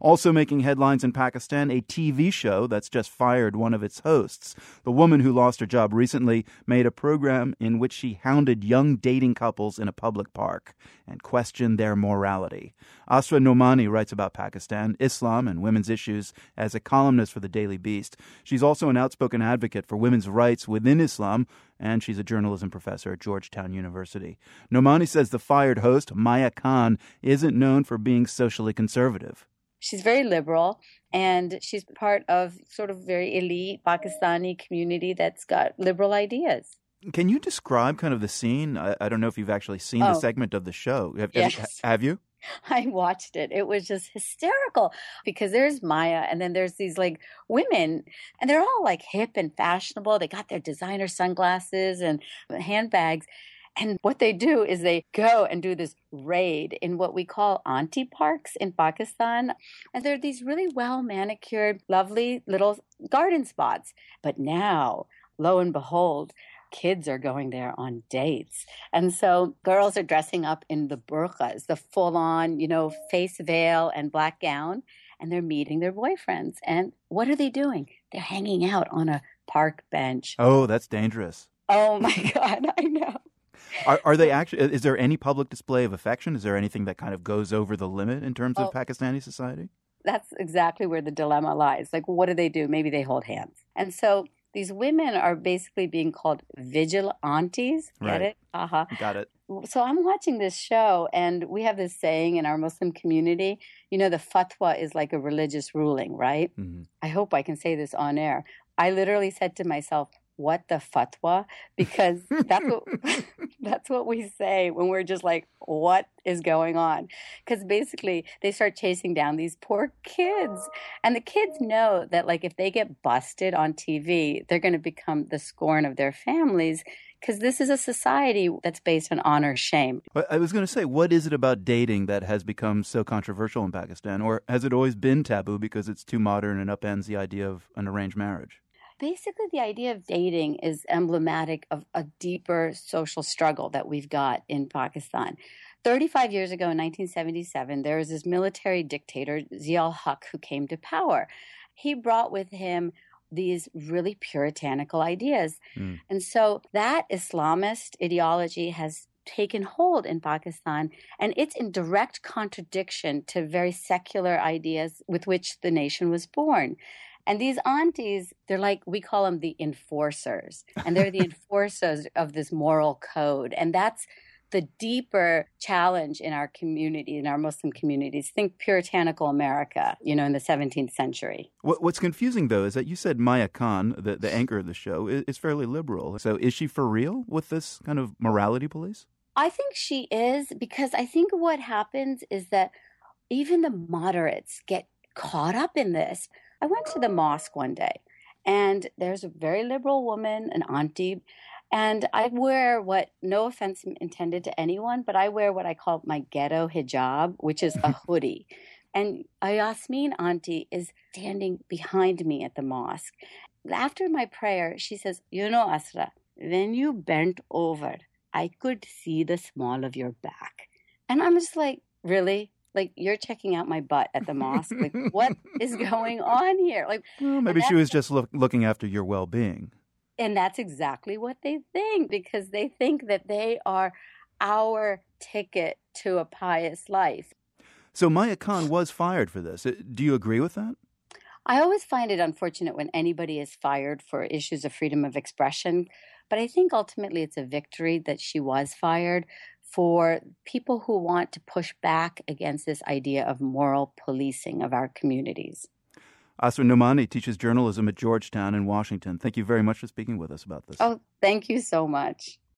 Also making headlines in Pakistan, a TV show that's just fired one of its hosts. The woman who lost her job recently made a program in which she hounded young dating couples in a public park and questioned their morality. Asra Nomani writes about Pakistan, Islam, and women's issues as a columnist for the Daily Beast. She's also an outspoken advocate for women's rights within Islam, and she's a journalism professor at Georgetown University. Nomani says the fired host, Maya Khan, isn't known for being socially conservative. She's very liberal and she's part of sort of very elite Pakistani community that's got liberal ideas. Can you describe kind of the scene? I, I don't know if you've actually seen Oh. the segment of the show. Have, Yes. have, have you? I watched it. It was just hysterical because there's Maya and then there's these like women and they're all like hip and fashionable. They got their designer sunglasses and handbags. And what they do is they go and do this raid in what we call auntie parks in Pakistan. And they're these really well manicured, lovely little garden spots. But now, lo and behold, kids are going there on dates. And so girls are dressing up in the burqas, the full on, you know, face veil and black gown, and they're meeting their boyfriends. And what are they doing? They're hanging out on a park bench. Oh, that's dangerous. Oh my God, I know. Are, are they actually? Is there any public display of affection? Is there anything that kind of goes over the limit in terms of Oh. Pakistani society? That's exactly where the dilemma lies. Like, what do they do? Maybe they hold hands. And so these women are basically being called vigilantes. Get Right. it? Uh huh. Got it. so I'm watching this show, and we have this saying in our Muslim community. You know, the fatwa is like a religious ruling, right? Mhm. I hope I can say this on air. I literally said to myself, "What the fatwa?" Because that's what that's what we say when we're just like, "What is going on?" Because basically, they start chasing down these poor kids, and the kids know that, like, if they get busted on TV, they're going to become the scorn of their families. Because this is a society that's based on honor shame. I was going to say, what is it about dating that has become so controversial in Pakistan, or has it always been taboo because it's too modern and upends the idea of an arranged marriage? Basically, the idea of dating is emblematic of a deeper social struggle that we've got in Pakistan. 35 years ago in 1977, there was this military dictator, Ziaul Haq, who came to power. He brought with him these really puritanical ideas. Mm. And so that Islamist ideology has taken hold in Pakistan, and it's in direct contradiction to very secular ideas with which the nation was born. And these aunties, they're like, we call them the enforcers, and they're the enforcers of this moral code. And that's the deeper challenge in our community, in our Muslim communities. Think puritanical America, you know, in the 17th century. What's confusing, though, is that you said Maya Khan, the, the anchor of the show, is, is fairly liberal. So is she for real with this kind of morality police? I think she is because I think what happens is that even the moderates get caught up in this. I went to the mosque one day and there's a very liberal woman, an auntie, and I wear what, no offense intended to anyone, but I wear what I call my ghetto hijab, which is a hoodie. And a Yasmin auntie is standing behind me at the mosque. After my prayer, she says, You know, Asra, when you bent over, I could see the small of your back. And I'm just like, really? Like you're checking out my butt at the mosque? Like what is going on here? Like Well, maybe she was just look, looking after your well being. and that's exactly what they think because they think that they are our ticket to a pious life. So Maya Khan was fired for this. Uh, Do you agree with that? I always find it unfortunate when anybody is fired for issues of freedom of expression, but I think ultimately it's a victory that she was fired for people who want to push back against this idea of moral policing of our communities. Asra Nomani teaches journalism at Georgetown in Washington. Thank you very much for speaking with us about this. Oh, thank you so much.